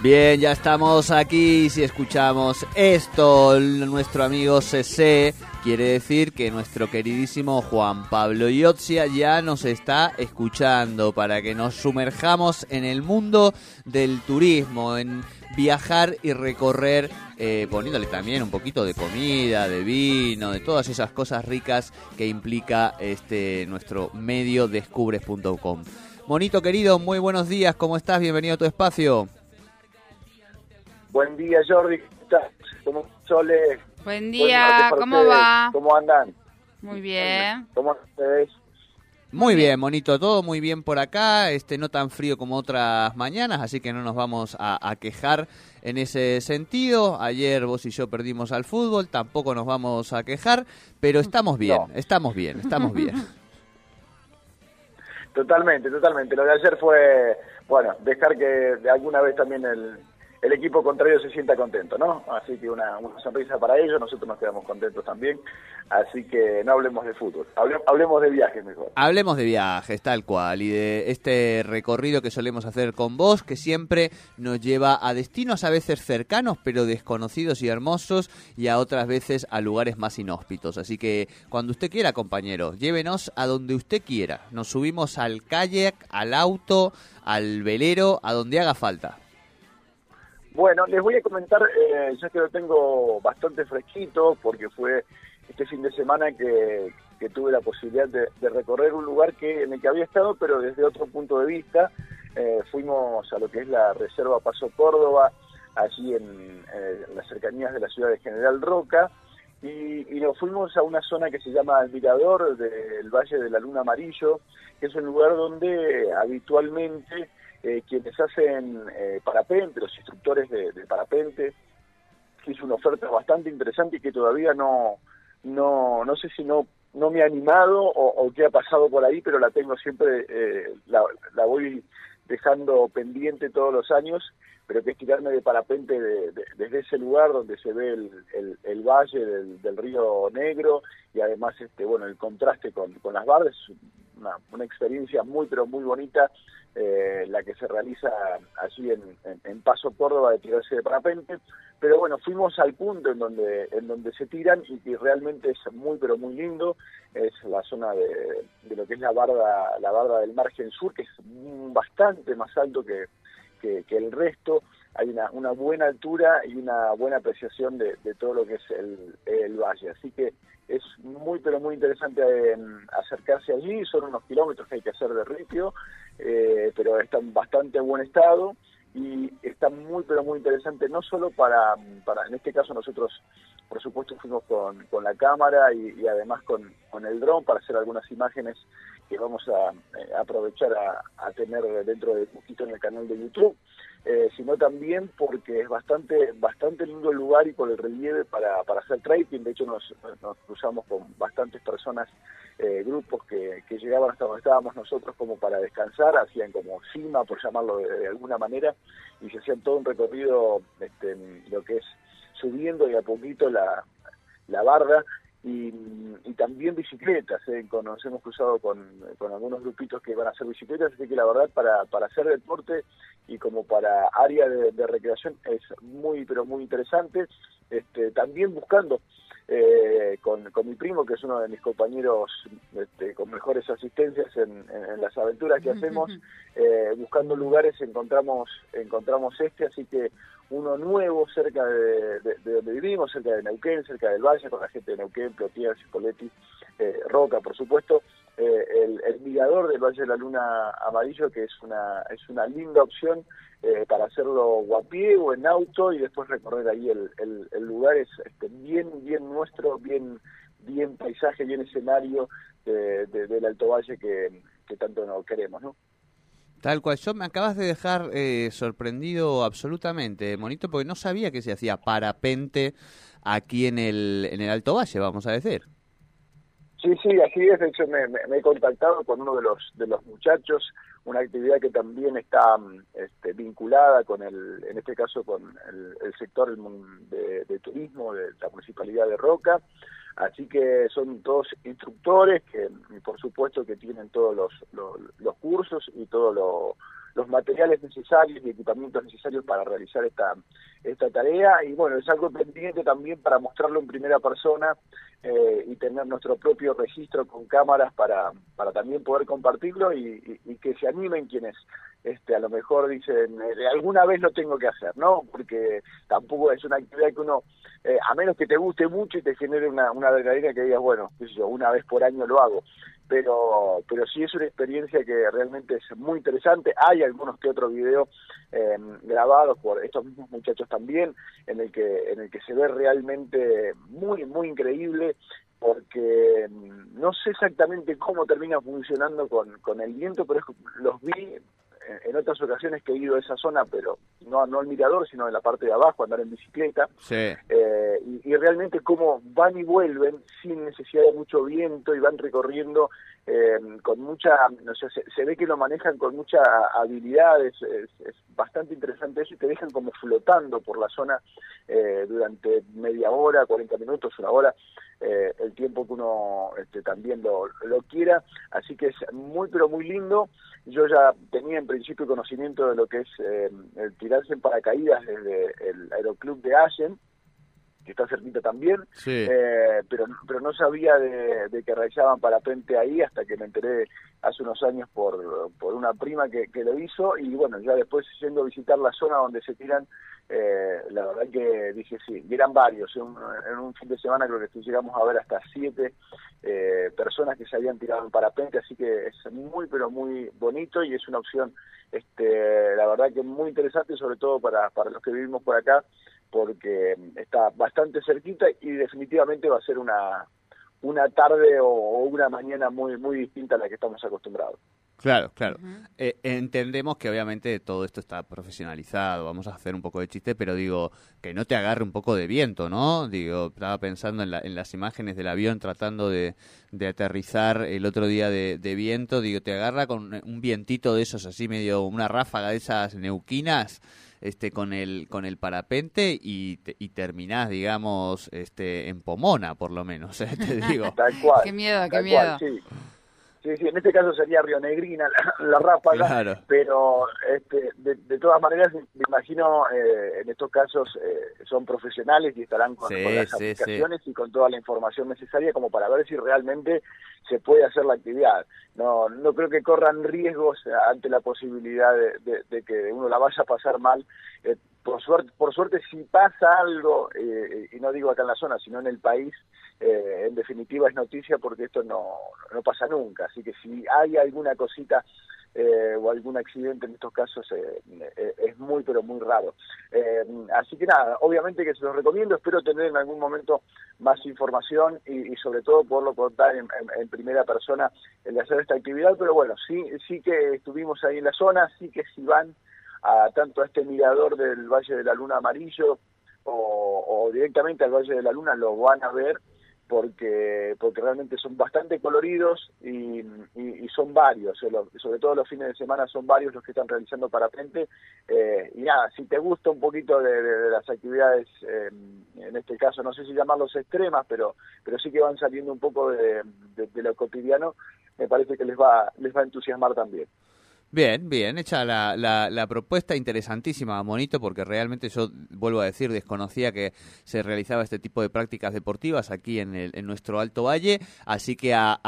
Bien, ya estamos aquí. Si escuchamos esto, nuestro amigo CC quiere decir que nuestro queridísimo Juan Pablo Iotzia ya nos está escuchando para que nos sumerjamos en el mundo del turismo, en viajar y recorrer, eh, poniéndole también un poquito de comida, de vino, de todas esas cosas ricas que implica este nuestro medio descubres.com. Monito querido, muy buenos días, ¿cómo estás? Bienvenido a tu espacio. Buen día, Jordi. ¿Cómo Sole? Buen día, ¿cómo va? ¿Cómo andan? Muy bien. ¿Cómo ustedes? Muy bien, monito, todo muy bien por acá, este no tan frío como otras mañanas, así que no nos vamos a, quejar en ese sentido. Ayer vos y yo perdimos al fútbol, tampoco nos vamos a quejar, pero estamos bien, estamos bien, estamos bien. Totalmente, totalmente. Lo de ayer fue, bueno, dejar que de alguna vez también el, el equipo contrario se sienta contento, ¿no? Así que una, sonrisa para ellos, nosotros nos quedamos contentos también. Así que no hablemos de fútbol, hablemos de viajes mejor. Hablemos de viajes, tal cual, y de este recorrido que solemos hacer con vos, que siempre nos lleva a destinos a veces cercanos, pero desconocidos y hermosos, y a otras veces a lugares más inhóspitos. Así que cuando usted quiera, compañero, llévenos a donde usted quiera. Nos subimos al kayak, al auto, al velero, a donde haga falta. Bueno, les voy a comentar, eh, ya que lo tengo bastante fresquito, porque fue este fin de semana que, tuve la posibilidad de, recorrer un lugar que en el que había estado, pero desde otro punto de vista. Eh, fuimos a lo que es la Reserva Paso Córdoba, allí en, eh, las cercanías de la ciudad de General Roca, y, y, nos fuimos a una zona que se llama El Mirador del Valle de la Luna Amarillo, que es un lugar donde habitualmente eh, quienes hacen eh, parapente, los instructores de, parapente, que es una oferta bastante interesante y que todavía no, no, no sé si no, no me ha animado o, qué ha pasado por ahí, pero la tengo siempre, eh, la, la voy dejando pendiente todos los años, pero que es tirarme de parapente desde ese lugar donde se ve el, el, valle del, río Negro y además este bueno el contraste con, con las bardas, una, una experiencia muy pero muy bonita eh, la que se realiza allí en, en, Paso Córdoba de tirarse de parapente, pero bueno, fuimos al punto en donde, en donde se tiran y que realmente es muy pero muy lindo, es la zona de, de lo que es la barda, la barda del margen sur, que es bastante más alto que, que, el resto, hay una, una, buena altura y una buena apreciación de, de todo lo que es el, el valle, así que es muy pero muy interesante eh, acercarse allí, son unos kilómetros que hay que hacer de ritio, eh, pero está en bastante buen estado y está muy pero muy interesante no solo para, para en este caso nosotros por supuesto fuimos con, con la cámara y, además con, con el dron para hacer algunas imágenes que vamos a, eh, aprovechar a, tener dentro de poquito en el canal de YouTube, eh, sino también porque es bastante bastante lindo el lugar y por el relieve para, hacer trekking. De hecho, nos, cruzamos con bastantes personas, eh, grupos que, que llegaban hasta donde estábamos nosotros como para descansar, hacían como cima, por llamarlo de, alguna manera, y se hacían todo un recorrido, este, lo que es subiendo y a poquito la, la barda y, también bicicletas, ¿eh? nos hemos cruzado con, algunos grupitos que van a hacer bicicletas, así que la verdad para, para hacer deporte y como para área de, recreación es muy pero muy interesante, este, también buscando eh, con, con, mi primo, que es uno de mis compañeros este, con mejores asistencias en, las aventuras que hacemos, eh, buscando lugares encontramos encontramos este, así que uno nuevo cerca de, donde vivimos, cerca de Neuquén, cerca del Valle, con la gente de Neuquén, Plotier, Cipoletti, eh, Roca, por supuesto, eh, el, el, mirador del Valle de la Luna Amarillo, que es una, es una linda opción eh, para hacerlo o a pie o en auto y después recorrer ahí el, el, lugar, es este, bien, bien nuestro, bien, bien paisaje, bien escenario del Alto Valle que, que tanto no queremos, ¿no? Tal cual, yo me acabas de dejar eh, sorprendido absolutamente, Monito, porque no sabía que se hacía parapente aquí en el, en el Alto Valle, vamos a decir. Sí, sí, así es. De hecho, me, he contactado con uno de los de los muchachos, una actividad que también está este, vinculada con el, en este caso, con el, sector de, turismo de la municipalidad de Roca. Así que son todos instructores que, por supuesto, que tienen todos los, cursos y todos los materiales necesarios y equipamientos necesarios para realizar esta, esta tarea. Y bueno, es algo pendiente también para mostrarlo en primera persona eh, y tener nuestro propio registro con cámaras para, para también poder compartirlo y, que se animen quienes este, a lo mejor dicen, eh, alguna vez lo tengo que hacer, ¿no? Porque tampoco es una actividad que uno, eh, a menos que te guste mucho y te genere una, una que digas, bueno, yo, una vez por año lo hago pero pero sí es una experiencia que realmente es muy interesante. Hay algunos que otros videos em, grabados por estos mismos muchachos también, en el que en el que se ve realmente muy muy increíble porque em, no sé exactamente cómo termina funcionando con, con el viento, pero los vi en otras ocasiones que he ido a esa zona, pero no, no al mirador, sino en la parte de abajo, andar en bicicleta, eh, y, realmente cómo van y vuelven sin necesidad de mucho viento y van recorriendo eh, con mucha, no sé, se, ve que lo manejan con mucha habilidad, es, bastante interesante eso y te dejan como flotando por la zona eh, durante media hora, 40 minutos, una hora, el tiempo que uno este, también lo, lo quiera, así que es muy pero muy lindo, yo ya tenía en principio conocimiento de lo que es eh, el tirarse en paracaídas desde el aeroclub de Allen, que está cerquita también, eh, pero, pero no sabía de, que realizaban parapente ahí hasta que me enteré hace unos años por, por una prima que, que lo hizo y bueno, ya después yendo a visitar la zona donde se tiran eh, la verdad que dije sí, y eran varios, en un, fin de semana creo que llegamos a ver hasta siete eh, personas que se habían tirado en parapente, así que es muy pero muy bonito y es una opción, este, la verdad que muy interesante, sobre todo para, para los que vivimos por acá, porque está bastante cerquita y definitivamente va a ser una, una tarde o, una mañana muy, muy distinta a la que estamos acostumbrados. Claro, claro. Eh, entendemos que obviamente todo esto está profesionalizado, vamos a hacer un poco de chiste, pero digo, que no te agarre un poco de viento, ¿no? Digo, estaba pensando en, la, en las imágenes del avión tratando de, aterrizar el otro día de, viento, digo, te agarra con un vientito de esos así medio, una ráfaga de esas neuquinas, este, con el, con el parapente y, y terminás, digamos, este, en Pomona, por lo menos, ¿eh? te digo. Tal cual. Qué miedo, qué miedo. Sí, sí, en este caso sería Río Negrina la, ráfaga, pero este, de, todas maneras me imagino eh, en estos casos eh, son profesionales y estarán con, las aplicaciones y con toda la información necesaria como para ver si realmente se puede hacer la actividad. No, no creo que corran riesgos ante la posibilidad de, que uno la vaya a pasar mal. Eh, por suerte, por suerte si pasa algo, y no digo acá en la zona, sino en el país, eh, en definitiva es noticia porque esto no, no pasa nunca. Así que si hay alguna cosita eh, o algún accidente en estos casos eh, es muy pero muy raro. así que nada, obviamente que se los recomiendo, espero tener en algún momento más información y, sobre todo poderlo contar en, primera persona el hacer esta actividad, pero bueno, sí, sí que estuvimos ahí en la zona, sí que si van a tanto a este mirador del Valle de la Luna Amarillo o, o directamente al Valle de la Luna lo van a ver porque porque realmente son bastante coloridos y, son varios, eh, sobre todo los fines de semana son varios los que están realizando parapente eh, y nada, si te gusta un poquito de, las actividades, eh, en este caso no sé si llamarlos extremas, pero pero sí que van saliendo un poco de, de lo cotidiano, me parece que les va les va a entusiasmar también. Bien, bien, hecha la, la, propuesta interesantísima, Monito, porque realmente yo, vuelvo a decir, desconocía que se realizaba este tipo de prácticas deportivas aquí en, el, en nuestro Alto Valle, así que a,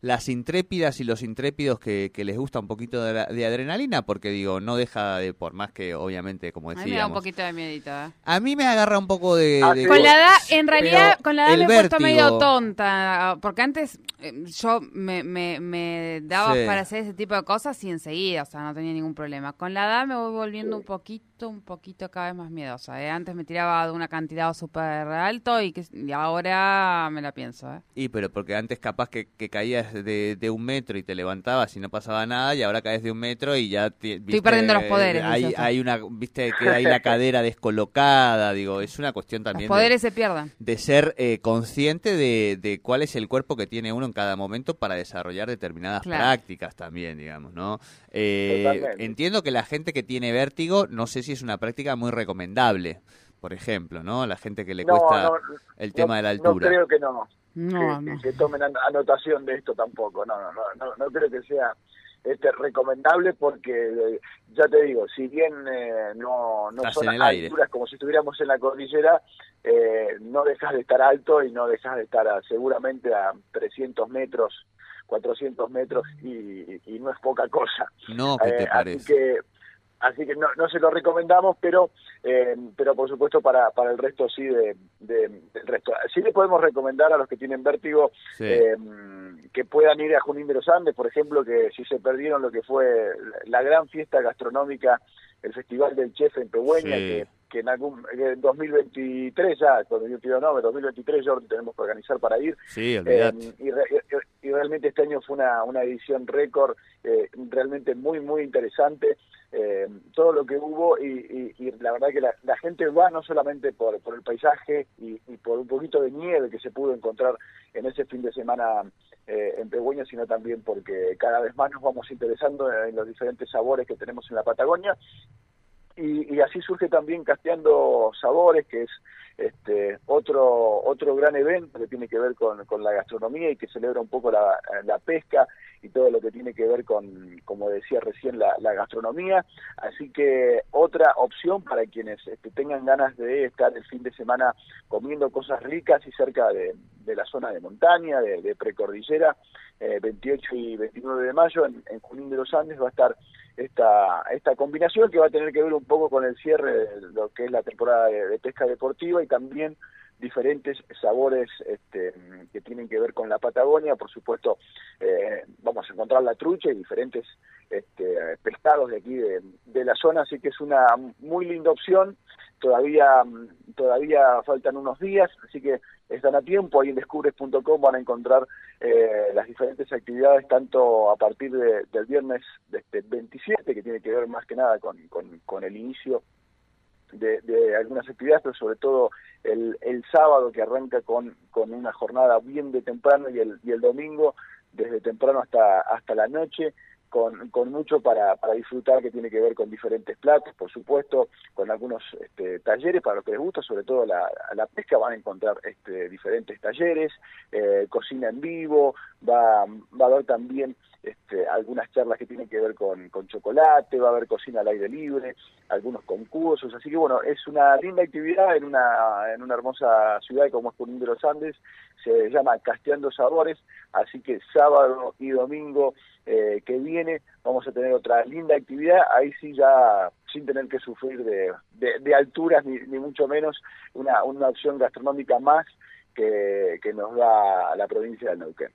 las intrépidas y los intrépidos que, les gusta un poquito de, adrenalina, porque digo, no deja de, por más que obviamente, como decíamos... A mí me da un poquito de miedito, ¿eh? A mí me agarra un poco de... Ah, con la edad, en realidad, con la edad me he puesto medio tonta, porque antes eh, yo me, me, daba para hacer ese tipo de cosas y enseguida o sea, no tenía ningún problema. Con la edad me voy volviendo un poquito, un poquito cada vez más miedosa. ¿eh? Antes me tiraba de una cantidad súper alto y, que, ahora me la pienso. ¿eh? Y pero porque antes capaz que, caías de, un metro y te levantabas y no pasaba nada y ahora caes de un metro y ya... Estoy perdiendo los poderes. Hay, hay una, viste, que hay la cadera descolocada, digo, es una cuestión también... Los poderes se pierden. De ser eh, consciente de, de cuál es el cuerpo que tiene uno en cada momento para desarrollar determinadas prácticas también, digamos, ¿no? Eh, entiendo que la gente que tiene vértigo, no sé si es una práctica muy recomendable, por ejemplo, ¿no? La gente que le cuesta el tema de la altura. No creo que no. que, tomen anotación de esto tampoco. No, no, no, no, creo que sea este recomendable porque eh, ya te digo, si bien eh, no, no son alturas como si estuviéramos en la cordillera, eh, no dejas de estar alto y no dejas de estar seguramente a 300 metros 400 metros y, no es poca cosa. No, ¿qué te parece? Así que, así que no, no se lo recomendamos, pero eh, pero por supuesto para, para el resto sí de, del resto. Sí le podemos recomendar a los que tienen vértigo eh, que puedan ir a Junín de los Andes, por ejemplo, que si se perdieron lo que fue la gran fiesta gastronómica, el Festival del Chef en Pehueña, que que en algún en 2023 ya, cuando yo pido no, 2023 ya tenemos que organizar para ir. Sí, eh, y, y, realmente este año fue una, una edición récord, eh, realmente muy, muy interesante. Eh, todo lo que hubo y, y, la verdad que la, gente va no solamente por, por el paisaje y, por un poquito de nieve que se pudo encontrar en ese fin de semana eh, en Pegüeña, sino también porque cada vez más nos vamos interesando en los diferentes sabores que tenemos en la Patagonia. Y, así surge también Casteando Sabores, que es este, otro otro gran evento que tiene que ver con, la gastronomía y que celebra un poco la, pesca y todo lo que tiene que ver con, como decía recién, la, gastronomía. Así que otra opción para quienes este, tengan ganas de estar el fin de semana comiendo cosas ricas y cerca de, la zona de montaña, de, precordillera, 28 eh, y 29 de mayo en, en Junín de los Andes va a estar esta, esta combinación que va a tener que ver un poco con el cierre de lo que es la temporada de, pesca deportiva y también diferentes sabores este, que tienen que ver con la Patagonia. Por supuesto, eh, vamos a encontrar la trucha y diferentes este, pescados de aquí de, de, la zona, así que es una muy linda opción. Todavía, todavía faltan unos días, así que están a tiempo. Ahí en descubres.com van a encontrar eh, las diferentes actividades, tanto a partir del viernes de este 27, que tiene que ver más que nada con, con, el inicio de, de, algunas actividades, pero sobre todo el, el sábado que arranca con, con una jornada bien de temprano y el, y el domingo desde temprano hasta, hasta la noche con, con mucho para, para disfrutar que tiene que ver con diferentes platos, por supuesto, con algunos este, talleres para los que les gusta, sobre todo la, la pesca, van a encontrar este, diferentes talleres, eh, cocina en vivo, va, va a haber también este, algunas charlas que tienen que ver con, chocolate, va a haber cocina al aire libre, algunos concursos, así que bueno, es una linda actividad en una, en una hermosa ciudad como es Junín de los Andes, se llama Casteando Sabores, así que sábado y domingo eh, que viene vamos a tener otra linda actividad, ahí sí ya sin tener que sufrir de, de, alturas ni, ni, mucho menos, una, una opción gastronómica más que, que nos da la provincia de Neuquén.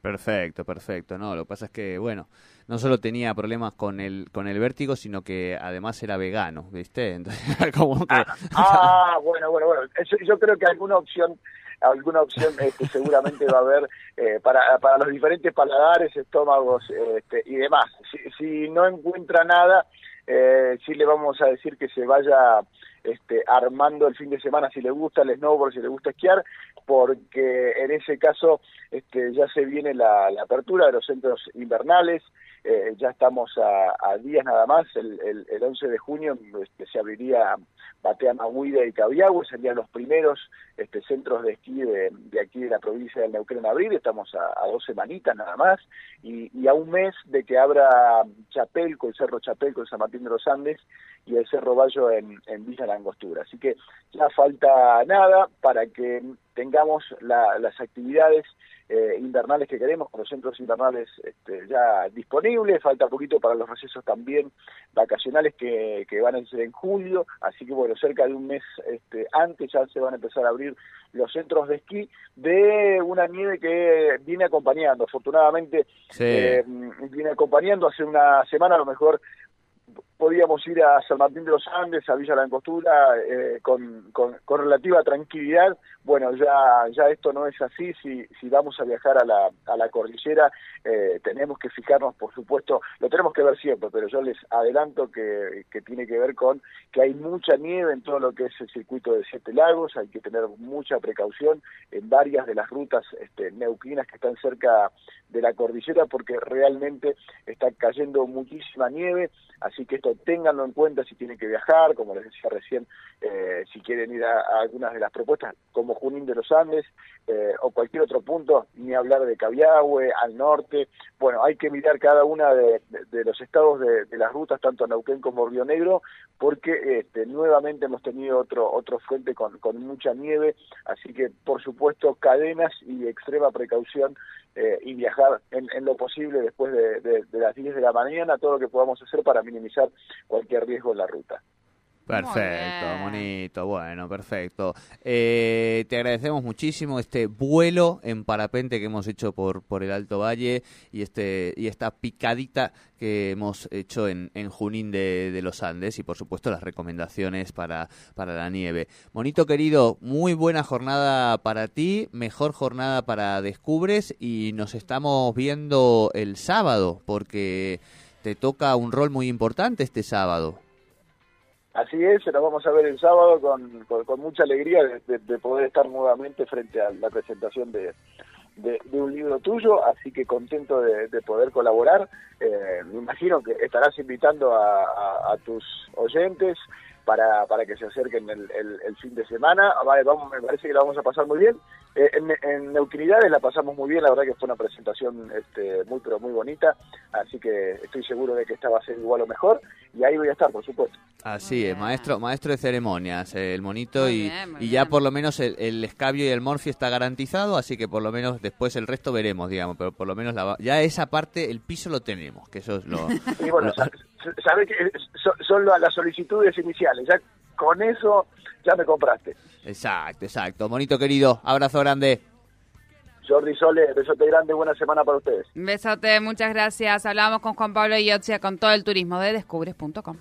Perfecto, perfecto. No, lo que pasa es que, bueno, no solo tenía problemas con el con el vértigo, sino que además era vegano, ¿viste? Entonces, como que... ah, ah, bueno, bueno, bueno. yo creo que alguna opción alguna opción este, seguramente va a haber eh, para, para los diferentes paladares, estómagos este, y demás. Si, si no encuentra nada, eh, sí le vamos a decir que se vaya este, armando el fin de semana si le gusta el snowboard, si le gusta esquiar, porque en ese caso este, ya se viene la, apertura de los centros invernales, eh, ya estamos a, días nada más, el, el, el 11 de junio este, se abriría Bateama, Huida y Cabiagüe, serían los primeros este, centros de esquí de, aquí de la provincia del Neuquén en abril, estamos a, dos semanitas nada más, y, a un mes de que abra Chapelco, el Cerro Chapelco, el San Martín de los Andes, y el Cerro Bayo en, en Villa Langostura. Así que ya falta nada para que tengamos las actividades eh, invernales que queremos, con los centros invernales este, ya disponibles, falta poquito para los recesos también vacacionales que, que, van a ser en julio, así que bueno, cerca de un mes este, antes ya se van a empezar a abrir los centros de esquí de una nieve que viene acompañando, afortunadamente eh, viene acompañando, hace una semana a lo mejor podíamos ir a San Martín de los Andes, a Villa La eh, con, con, relativa tranquilidad. Bueno, ya, ya esto no es así. Si, si vamos a viajar a la, a la cordillera, eh, tenemos que fijarnos, por supuesto, lo tenemos que ver siempre, pero yo les adelanto que, que tiene que ver con que hay mucha nieve en todo lo que es el circuito de Siete Lagos, hay que tener mucha precaución en varias de las rutas este, neuquinas que están cerca de la cordillera, porque realmente está cayendo muchísima nieve, así que esto ténganlo en cuenta si tienen que viajar, como les decía recién, eh, si quieren ir a, algunas de las propuestas, como Junín de los Andes eh, o cualquier otro punto, ni hablar de Cabiahue, al norte. Bueno, hay que mirar cada una de, los estados de, las rutas, tanto Neuquén como Río Negro, porque este, nuevamente hemos tenido otro, otro frente con mucha nieve, así que por supuesto cadenas y extrema precaución eh, y viajar en, en, lo posible después de, de, de, las 10 de la mañana, todo lo que podamos hacer para minimizar cualquier riesgo en la ruta. Perfecto, bonito, bueno, perfecto. Eh, te agradecemos muchísimo este vuelo en parapente que hemos hecho por, por el Alto Valle y este y esta picadita que hemos hecho en, en Junín de, de, los Andes y por supuesto las recomendaciones para, para la nieve. Bonito querido, muy buena jornada para ti, mejor jornada para Descubres y nos estamos viendo el sábado porque te toca un rol muy importante este sábado. Así es, nos vamos a ver el sábado con, con, mucha alegría de, poder estar nuevamente frente a la presentación de, de, un libro tuyo, así que contento de, poder colaborar. Eh, me imagino que estarás invitando a, tus oyentes para, para que se acerquen el, el, fin de semana. Vamos, me parece que la vamos a pasar muy bien. Eh, en, en, Neutralidades la pasamos muy bien, la verdad que fue una presentación este, muy pero muy bonita, así que estoy seguro de que esta va a ser igual o mejor y ahí voy a estar, por supuesto. Así es, maestro maestro de ceremonias, el monito y, y ya por lo menos el, escabio y el morfi está garantizado, así que por lo menos después el resto veremos, digamos, pero por lo menos la, ya esa parte, el piso lo tenemos, que eso es lo... Y bueno, sabes que son, son las solicitudes iniciales, ya con eso ya me compraste. Exacto, exacto. Monito querido, abrazo grande. Jordi Sole, besote grande, buena semana para ustedes. Besote, muchas gracias. Hablamos con Juan Pablo Iotzia con todo el turismo de descubres.com.